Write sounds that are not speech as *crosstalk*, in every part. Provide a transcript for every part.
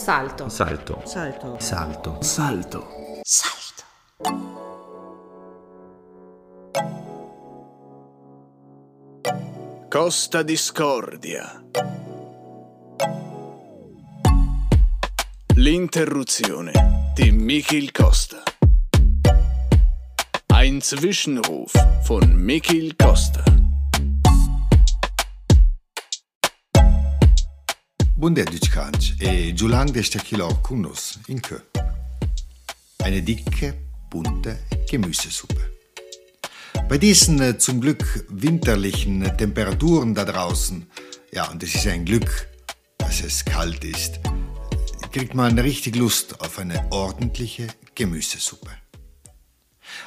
Salto. Salto. Salto. Salto. Salto. Salto. Costa Discordia. L'interruzione di Michel Costa. Ein Zwischenruf von Michel Costa. Bunde Dütschkansch e Giulang de Stechilor Kunus in Kö. Eine dicke, bunte Gemüsesuppe. Bei diesen äh, zum Glück winterlichen äh, Temperaturen da draußen, ja, und es ist ein Glück, dass es kalt ist, kriegt man richtig Lust auf eine ordentliche Gemüsesuppe.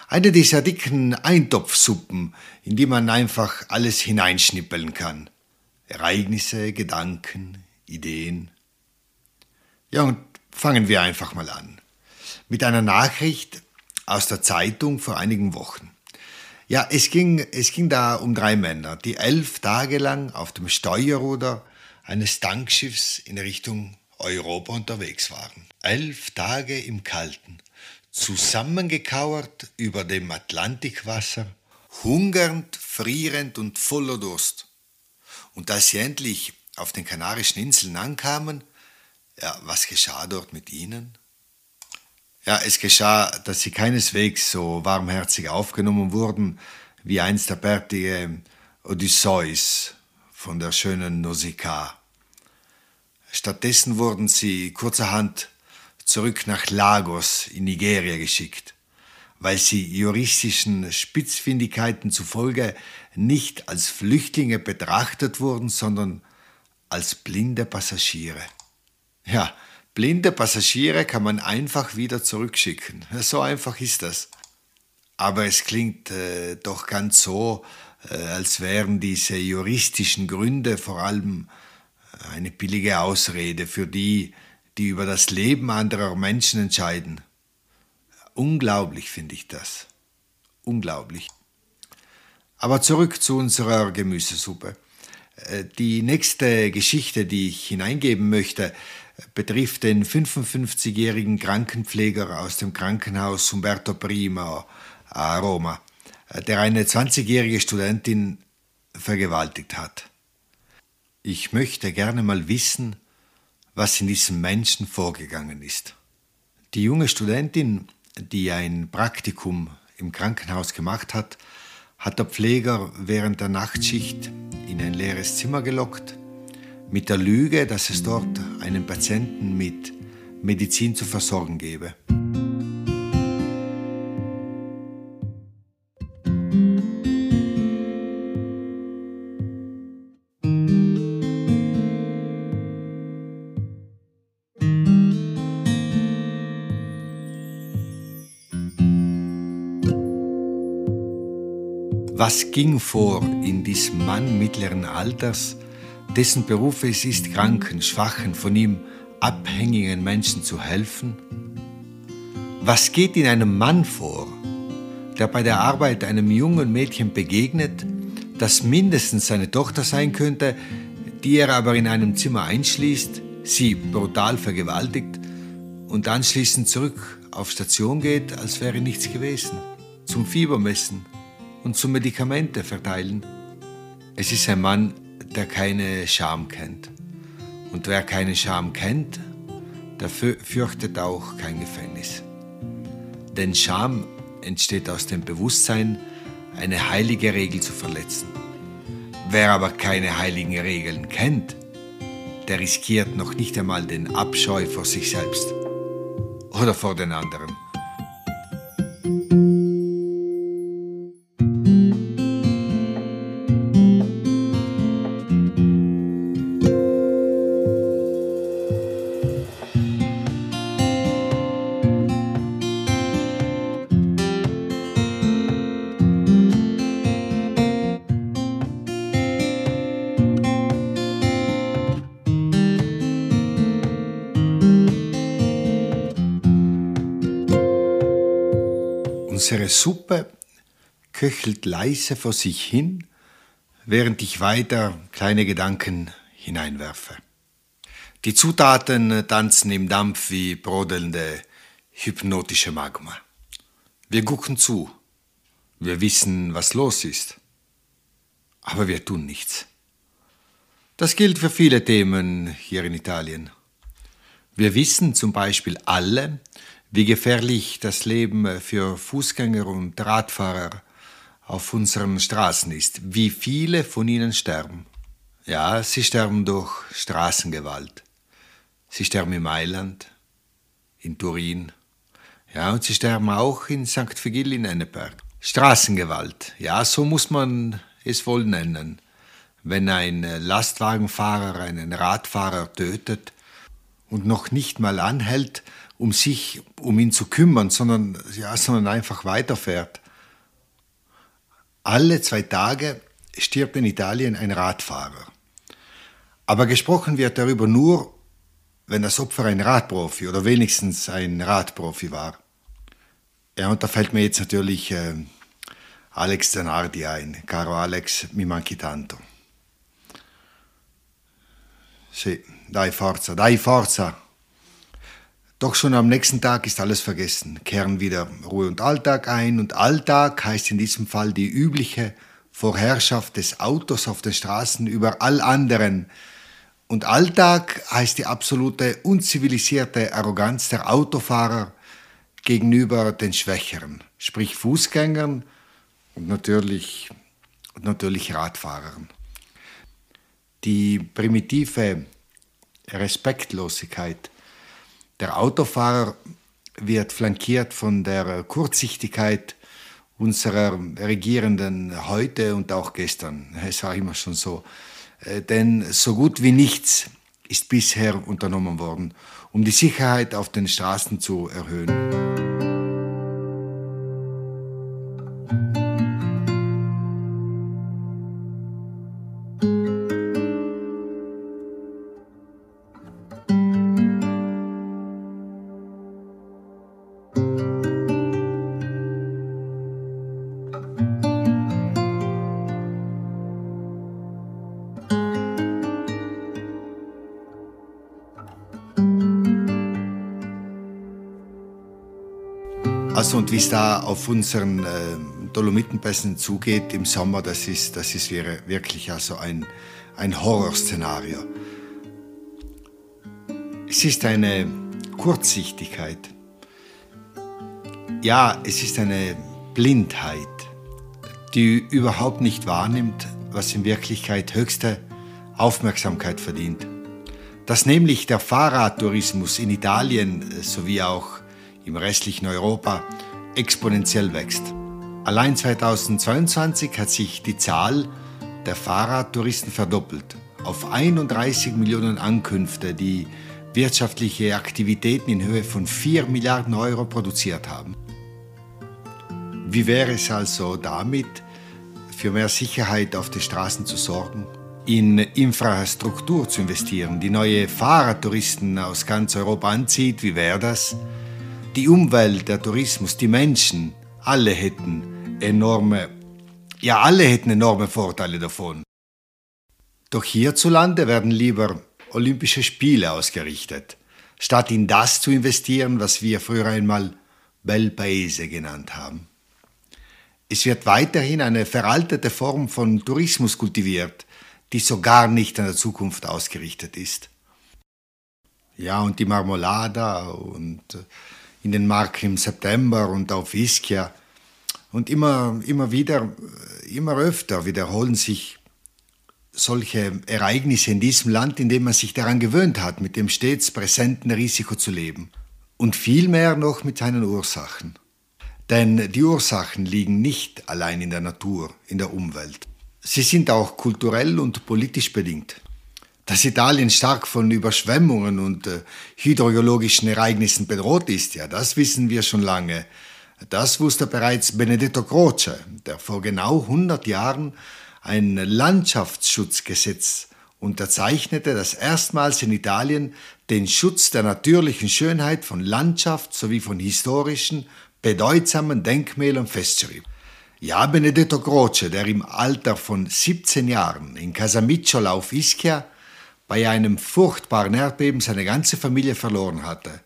Eine dieser dicken Eintopfsuppen, in die man einfach alles hineinschnippeln kann. Ereignisse, Gedanken, Ideen. Ja, und fangen wir einfach mal an. Mit einer Nachricht aus der Zeitung vor einigen Wochen. Ja, es ging, es ging da um drei Männer, die elf Tage lang auf dem Steuerruder eines Tankschiffs in Richtung Europa unterwegs waren. Elf Tage im Kalten, zusammengekauert über dem Atlantikwasser, hungernd, frierend und voller Durst. Und als sie endlich auf den Kanarischen Inseln ankamen, ja, was geschah dort mit ihnen? Ja, es geschah, dass sie keineswegs so warmherzig aufgenommen wurden wie einst der bärtige Odysseus von der schönen Nausicaa. Stattdessen wurden sie kurzerhand zurück nach Lagos in Nigeria geschickt, weil sie juristischen Spitzfindigkeiten zufolge nicht als Flüchtlinge betrachtet wurden, sondern als blinde Passagiere. Ja, blinde Passagiere kann man einfach wieder zurückschicken. *laughs* So einfach ist das. Aber es klingt äh, doch ganz so, äh, als wären diese juristischen Gründe vor allem eine billige Ausrede für die, die über das Leben anderer Menschen entscheiden. Unglaublich finde ich das. Unglaublich. Aber zurück zu unserer Gemüsesuppe. Äh, Die nächste Geschichte, die ich hineingeben möchte, betrifft den 55-jährigen Krankenpfleger aus dem Krankenhaus Umberto Prima a Roma, äh, der eine 20-jährige Studentin vergewaltigt hat. Ich möchte gerne mal wissen, was in diesem Menschen vorgegangen ist. Die junge Studentin, die ein Praktikum im Krankenhaus gemacht hat, hat der Pfleger während der Nachtschicht in ein leeres Zimmer gelockt, mit der Lüge, dass es dort einen Patienten mit Medizin zu versorgen gebe. Was ging vor in diesem Mann mittleren Alters, dessen Beruf es ist, kranken, schwachen, von ihm abhängigen Menschen zu helfen? Was geht in einem Mann vor, der bei der Arbeit einem jungen Mädchen begegnet, das mindestens seine Tochter sein könnte, die er aber in einem Zimmer einschließt, sie brutal vergewaltigt und anschließend zurück auf Station geht, als wäre nichts gewesen, zum Fiebermessen und zum Medikamente verteilen. Es ist ein Mann, der keine Scham kennt. Und wer keine Scham kennt, der fü- fürchtet auch kein Gefängnis. Denn Scham entsteht aus dem Bewusstsein, eine heilige Regel zu verletzen. Wer aber keine heiligen Regeln kennt, der riskiert noch nicht einmal den Abscheu vor sich selbst oder vor den anderen. Unsere Suppe köchelt leise vor sich hin, während ich weiter kleine Gedanken hineinwerfe. Die Zutaten tanzen im Dampf wie brodelnde, hypnotische Magma. Wir gucken zu. Wir wissen, was los ist. Aber wir tun nichts. Das gilt für viele Themen hier in Italien. Wir wissen zum Beispiel alle, wie gefährlich das Leben für Fußgänger und Radfahrer auf unseren Straßen ist, wie viele von ihnen sterben. Ja, sie sterben durch Straßengewalt. Sie sterben in Mailand, in Turin, ja, und sie sterben auch in St. Vigil in Enneberg. Straßengewalt, ja, so muss man es wohl nennen. Wenn ein Lastwagenfahrer einen Radfahrer tötet und noch nicht mal anhält, um sich um ihn zu kümmern, sondern, ja, sondern einfach weiterfährt. Alle zwei Tage stirbt in Italien ein Radfahrer. Aber gesprochen wird darüber nur, wenn das Opfer ein Radprofi oder wenigstens ein Radprofi war. Ja, und da fällt mir jetzt natürlich äh, Alex Zanardi ein. Caro Alex, mi manchi tanto. Sì, dai forza, dai forza. Doch schon am nächsten Tag ist alles vergessen, kehren wieder Ruhe und Alltag ein und Alltag heißt in diesem Fall die übliche Vorherrschaft des Autos auf den Straßen über all anderen. Und Alltag heißt die absolute unzivilisierte Arroganz der Autofahrer gegenüber den Schwächeren, sprich Fußgängern und natürlich, natürlich Radfahrern. Die primitive Respektlosigkeit der Autofahrer wird flankiert von der Kurzsichtigkeit unserer Regierenden heute und auch gestern. Es war immer schon so. Äh, denn so gut wie nichts ist bisher unternommen worden, um die Sicherheit auf den Straßen zu erhöhen. Also und wie es da auf unseren äh, Dolomitenpässen zugeht im Sommer, das ist, das ist wirklich also ein, ein Horrorszenario. Es ist eine Kurzsichtigkeit. Ja, es ist eine Blindheit, die überhaupt nicht wahrnimmt, was in Wirklichkeit höchste Aufmerksamkeit verdient. Dass nämlich der Fahrradtourismus in Italien sowie auch im restlichen Europa exponentiell wächst. Allein 2022 hat sich die Zahl der Fahrradtouristen verdoppelt auf 31 Millionen Ankünfte, die wirtschaftliche Aktivitäten in Höhe von 4 Milliarden Euro produziert haben. Wie wäre es also damit, für mehr Sicherheit auf den Straßen zu sorgen, in Infrastruktur zu investieren, die neue Fahrradtouristen aus ganz Europa anzieht? Wie wäre das? Die Umwelt, der Tourismus, die Menschen, alle hätten enorme, ja, alle hätten enorme Vorteile davon. Doch hierzulande werden lieber Olympische Spiele ausgerichtet, statt in das zu investieren, was wir früher einmal Bel Paese genannt haben. Es wird weiterhin eine veraltete Form von Tourismus kultiviert, die so gar nicht an der Zukunft ausgerichtet ist. Ja, und die Marmolada und in den Marken im September und auf Ischia. Und immer, immer wieder, immer öfter wiederholen sich solche Ereignisse in diesem Land, in dem man sich daran gewöhnt hat, mit dem stets präsenten Risiko zu leben. Und vielmehr noch mit seinen Ursachen. Denn die Ursachen liegen nicht allein in der Natur, in der Umwelt. Sie sind auch kulturell und politisch bedingt. Dass Italien stark von Überschwemmungen und äh, hydrogeologischen Ereignissen bedroht ist, ja, das wissen wir schon lange. Das wusste bereits Benedetto Croce, der vor genau 100 Jahren ein Landschaftsschutzgesetz unterzeichnete, das erstmals in Italien den Schutz der natürlichen Schönheit von Landschaft sowie von historischen, bedeutsamen Denkmälern festschrieb. Ja, Benedetto Croce, der im Alter von 17 Jahren in Casamicciola auf Ischia bei einem furchtbaren Erdbeben seine ganze Familie verloren hatte.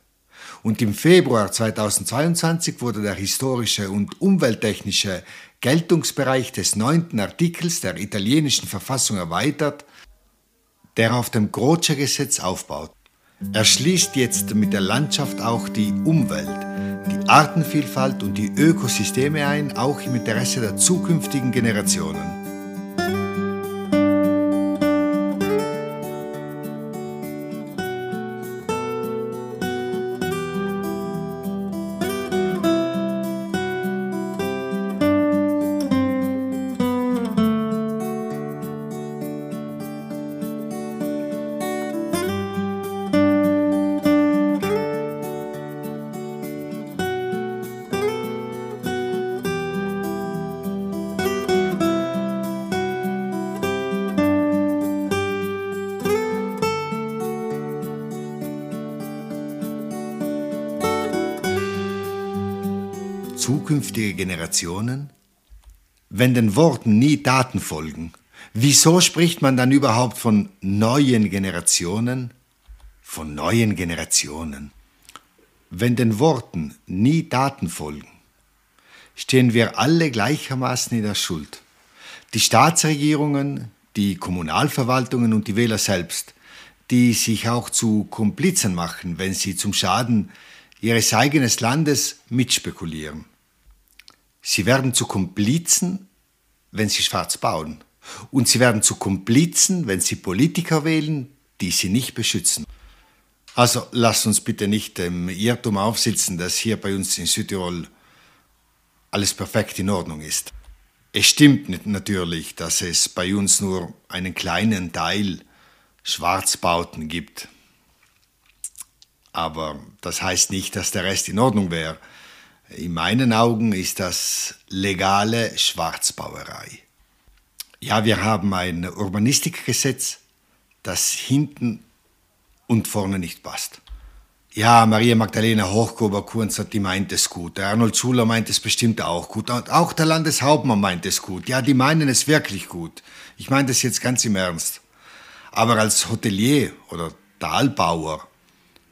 Und im Februar 2022 wurde der historische und umwelttechnische Geltungsbereich des neunten Artikels der italienischen Verfassung erweitert, der auf dem Croce-Gesetz aufbaut. Er schließt jetzt mit der Landschaft auch die Umwelt, die Artenvielfalt und die Ökosysteme ein, auch im Interesse der zukünftigen Generationen. Zukünftige Generationen? Wenn den Worten nie Taten folgen, wieso spricht man dann überhaupt von neuen Generationen? Von neuen Generationen. Wenn den Worten nie Taten folgen, stehen wir alle gleichermaßen in der Schuld. Die Staatsregierungen, die Kommunalverwaltungen und die Wähler selbst, die sich auch zu Komplizen machen, wenn sie zum Schaden ihres eigenen Landes mitspekulieren. Sie werden zu Komplizen, wenn sie schwarz bauen. Und sie werden zu Komplizen, wenn sie Politiker wählen, die sie nicht beschützen. Also lasst uns bitte nicht dem Irrtum aufsitzen, dass hier bei uns in Südtirol alles perfekt in Ordnung ist. Es stimmt natürlich, dass es bei uns nur einen kleinen Teil Schwarzbauten gibt. Aber das heißt nicht, dass der Rest in Ordnung wäre. In meinen Augen ist das legale Schwarzbauerei. Ja, wir haben ein Urbanistikgesetz, das hinten und vorne nicht passt. Ja, Maria Magdalena Hochkober-Kunzert, die meint es gut. Der Arnold Schuler meint es bestimmt auch gut. Und auch der Landeshauptmann meint es gut. Ja, die meinen es wirklich gut. Ich meine das jetzt ganz im Ernst. Aber als Hotelier oder Talbauer,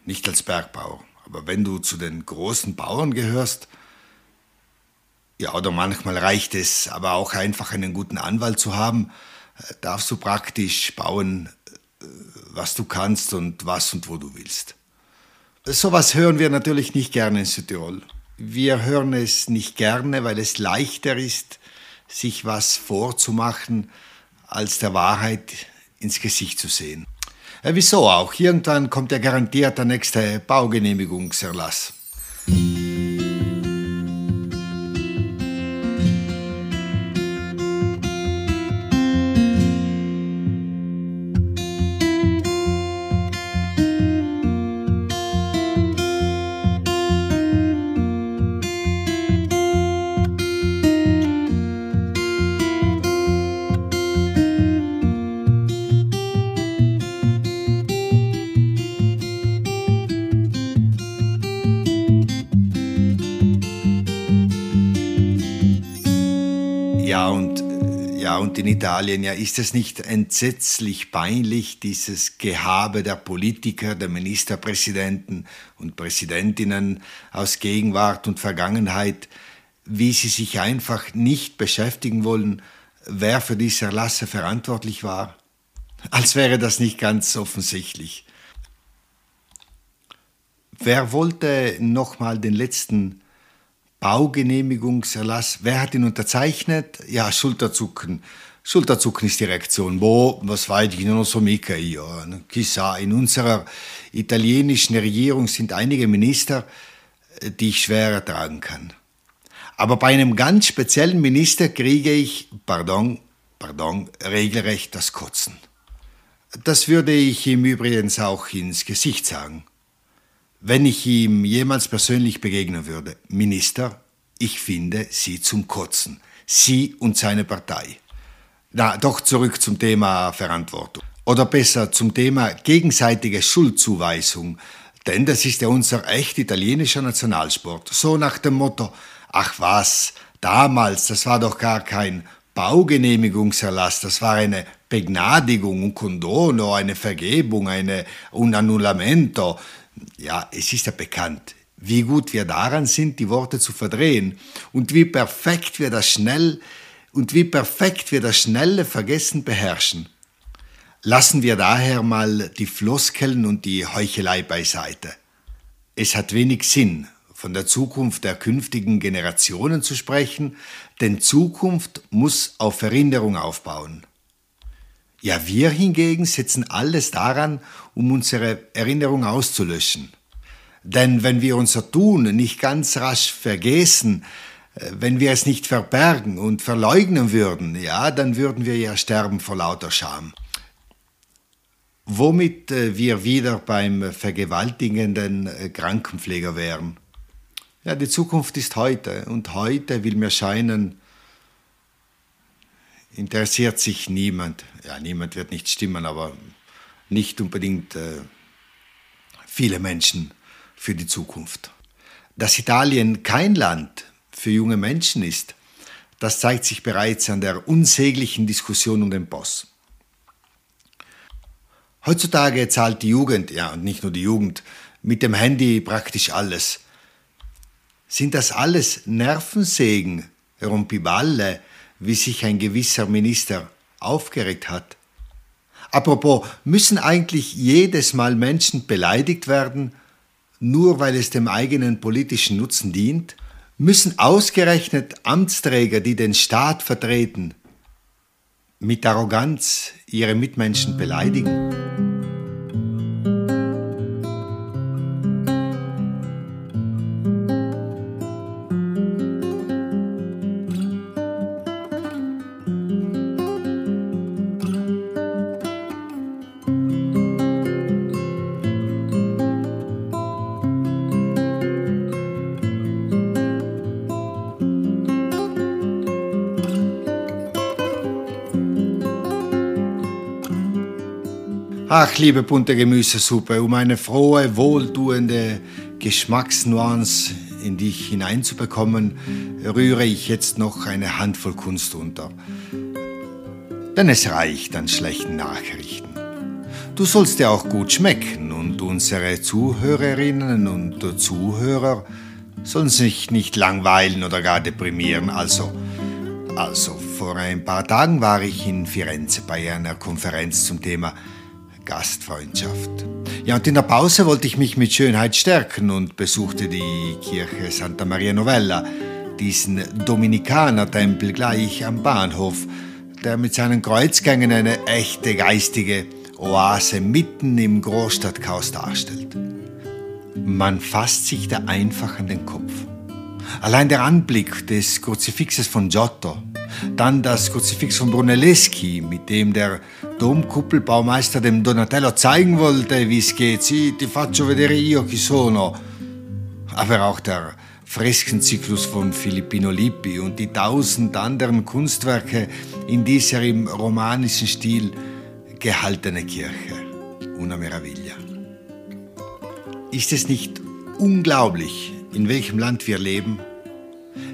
nicht als Bergbauer, aber wenn du zu den großen Bauern gehörst, ja, oder manchmal reicht es aber auch einfach einen guten Anwalt zu haben, äh, darfst du praktisch bauen, äh, was du kannst und was und wo du willst. Sowas hören wir natürlich nicht gerne in Südtirol. Wir hören es nicht gerne, weil es leichter ist, sich was vorzumachen, als der Wahrheit ins Gesicht zu sehen. Äh, wieso auch? Irgendwann kommt ja garantiert der nächste Baugenehmigungserlass. Und in Italien, ja, ist es nicht entsetzlich peinlich, dieses Gehabe der Politiker, der Ministerpräsidenten und Präsidentinnen aus Gegenwart und Vergangenheit, wie sie sich einfach nicht beschäftigen wollen, wer für diese Erlasse verantwortlich war? Als wäre das nicht ganz offensichtlich. Wer wollte nochmal den letzten Baugenehmigungserlass. Wer hat ihn unterzeichnet? Ja, Schulterzucken. Schulterzucken ist die Reaktion. Wo, was weiß ich, non so mica io. Chissà, in unserer italienischen Regierung sind einige Minister, äh, die ich schwer ertragen kann. Aber bei einem ganz speziellen Minister kriege ich, pardon, pardon, regelrecht das Kotzen. Das würde ich ihm übrigens auch ins Gesicht sagen wenn ich ihm jemals persönlich begegnen würde, Minister, ich finde Sie zum Kotzen. Sie und seine Partei. Na, doch zurück zum Thema Verantwortung. Oder besser zum Thema gegenseitige Schuldzuweisung. Denn das ist ja unser echt italienischer Nationalsport. So nach dem Motto, ach was, damals, das war doch gar kein Baugenehmigungserlass, das war eine Begnadigung, un Condono, eine Vergebung, eine, un Annullamento. Ja, es ist ja bekannt, wie gut wir daran sind, die Worte zu verdrehen und wie perfekt wir das schnell und wie perfekt wir das schnelle Vergessen beherrschen. Lassen wir daher mal die Floskeln und die Heuchelei beiseite. Es hat wenig Sinn, von der Zukunft der künftigen Generationen zu sprechen, denn Zukunft muss auf Erinnerung aufbauen. Ja, wir hingegen setzen alles daran, um unsere Erinnerung auszulöschen. Denn wenn wir unser Tun nicht ganz rasch vergessen, äh, wenn wir es nicht verbergen und verleugnen würden, ja, dann würden wir ja sterben vor lauter Scham. Womit äh, wir wieder beim vergewaltigenden äh, Krankenpfleger wären. Ja, die Zukunft ist heute und heute will mir scheinen, interessiert sich niemand. Ja, niemand wird nicht stimmen, aber nicht unbedingt äh, viele Menschen für die Zukunft. Dass Italien kein Land für junge Menschen ist, das zeigt sich bereits an der unsäglichen Diskussion um den Boss. Heutzutage zahlt die Jugend, ja und nicht nur die Jugend, mit dem Handy praktisch alles. Sind das alles Nervensägen, Rompiballe, wie sich ein gewisser Minister aufgeregt hat? Apropos, müssen eigentlich jedes Mal Menschen beleidigt werden, nur weil es dem eigenen politischen Nutzen dient? Müssen ausgerechnet Amtsträger, die den Staat vertreten, mit Arroganz ihre Mitmenschen beleidigen? Ach, liebe bunte Gemüsesuppe, um eine frohe, wohltuende Geschmacksnuance in dich hineinzubekommen, rühre ich jetzt noch eine Handvoll Kunst unter. Denn es reicht an schlechten Nachrichten. Du sollst dir auch gut schmecken und unsere Zuhörerinnen und Zuhörer sollen sich nicht langweilen oder gar deprimieren. Also, also, vor ein paar Tagen war ich in Firenze bei einer Konferenz zum Thema Gastfreundschaft. Ja, und in der Pause wollte ich mich mit Schönheit stärken und besuchte die Kirche Santa Maria Novella, diesen Dominikanertempel gleich am Bahnhof, der mit seinen Kreuzgängen eine echte geistige Oase mitten im Großstadtchaos darstellt. Man fasst sich da einfach an den Kopf. Allein der Anblick des Kruzifixes von Giotto, dann das Kruzifix von Brunelleschi, mit dem der Domkuppelbaumeister dem Donatello zeigen wollte, wie es geht. Sie, ti faccio vedere io chi sono. Aber auch der Freskenzyklus von Filippino Lippi und die tausend anderen Kunstwerke in dieser im romanischen Stil gehaltene Kirche. Una meraviglia. Ist es nicht unglaublich, in welchem Land wir leben?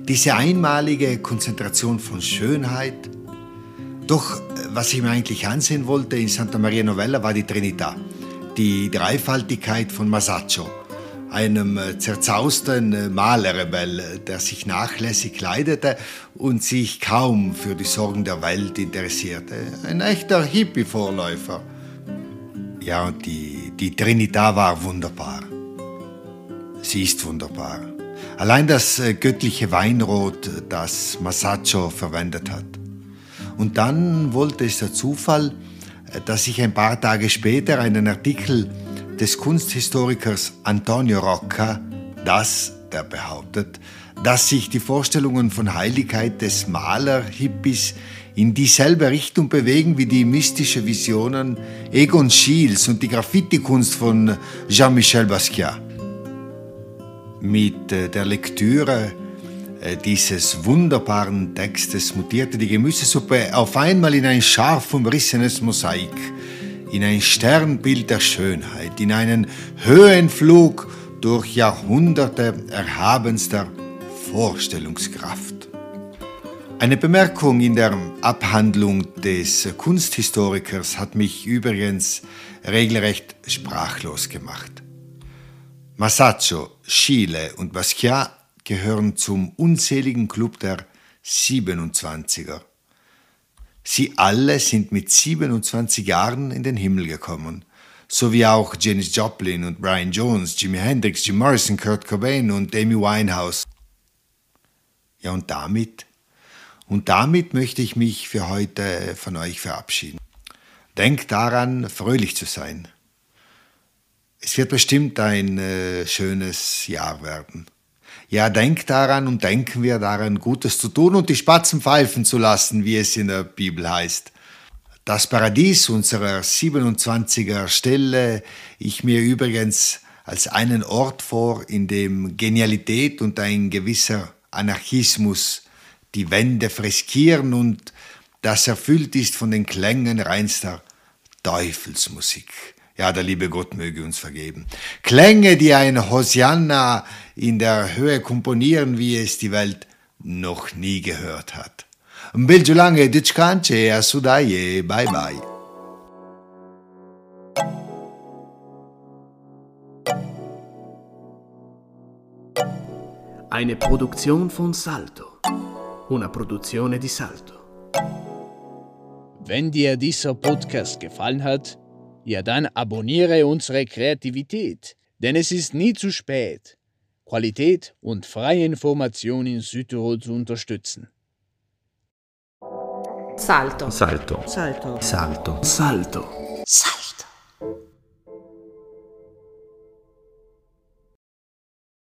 Diese einmalige Konzentration von Schönheit, doch was ich mir eigentlich ansehen wollte in Santa Maria Novella war die Trinità, die Dreifaltigkeit von Masaccio, einem äh, zerzausten äh, Malerrebell, der sich nachlässig kleidete und sich kaum für die Sorgen der Welt interessierte. Ein echter Hippie-Vorläufer. Ja, und die, die Trinità war wunderbar. Sie ist wunderbar. Allein das äh, göttliche Weinrot, das Masaccio verwendet hat. Und dann wollte es der Zufall, äh, dass ich ein paar Tage später einen Artikel des Kunsthistorikers Antonio Rocca, das, der behauptet, dass sich die Vorstellungen von Heiligkeit des Maler-Hippies in dieselbe Richtung bewegen wie die mystische Visionen Egon Schiels und die Graffiti-Kunst von Jean-Michel Basquiat. Mit äh, der Lektüre äh, dieses wunderbaren Textes mutierte die Gemüsesuppe auf einmal in ein scharf umrissenes Mosaik, in ein Sternbild der Schönheit, in einen Höhenflug durch Jahrhunderte erhabenster Vorstellungskraft. Eine Bemerkung in der Abhandlung des Kunsthistorikers hat mich übrigens regelrecht sprachlos gemacht. Masaccio, Schiele und Basquiat gehören zum unzähligen Club der 27er. Sie alle sind mit 27 Jahren in den Himmel gekommen, so wie auch Janis Joplin und Brian Jones, Jimi Hendrix, Jim Morrison, Kurt Cobain und Amy Winehouse. Ja, und damit und damit möchte ich mich für heute von euch verabschieden. Denkt daran, fröhlich zu sein. Es wird bestimmt ein äh, schönes Jahr werden. Ja, denkt daran und denken wir daran, Gutes zu tun und die Spatzen pfeifen zu lassen, wie es in der Bibel heißt. Das Paradies unserer 27er Stelle ich mir übrigens als einen Ort vor, in dem Genialität und ein gewisser Anarchismus die Wände freskieren und das erfüllt ist von den Klängen reinster Teufelsmusik. Ja, der liebe Gott möge uns vergeben. Klänge, die ein Hosianna in der Höhe komponieren, wie es die Welt noch nie gehört hat. Mbeljulange Ditschkanche, Asudaye, bye bye. Eine Produktion von Salto una produzione di Salto. Wenn dir dieser Podcast gefallen hat, ja dann abonniere unsere Kreativität, denn es ist nie zu spät, Qualität und freie Information in Südtirol zu unterstützen. Salto. Salto. Salto. Salto. Salto. Salto.